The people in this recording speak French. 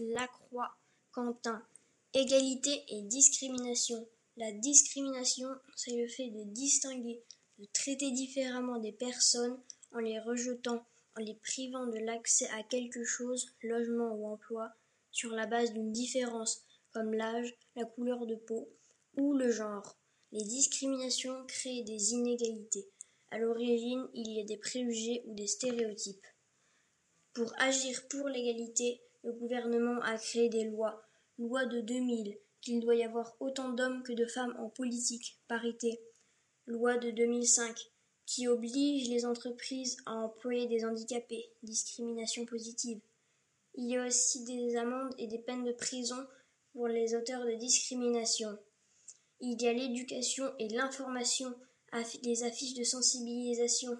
Lacroix, Quentin. Égalité et discrimination. La discrimination, c'est le fait de distinguer, de traiter différemment des personnes en les rejetant, en les privant de l'accès à quelque chose, logement ou emploi, sur la base d'une différence, comme l'âge, la couleur de peau ou le genre. Les discriminations créent des inégalités. À l'origine, il y a des préjugés ou des stéréotypes. Pour agir pour l'égalité, le gouvernement a créé des lois. Loi de 2000, qu'il doit y avoir autant d'hommes que de femmes en politique, parité. Loi de 2005, qui oblige les entreprises à employer des handicapés, discrimination positive. Il y a aussi des amendes et des peines de prison pour les auteurs de discrimination. Il y a l'éducation et l'information, les affiches de sensibilisation.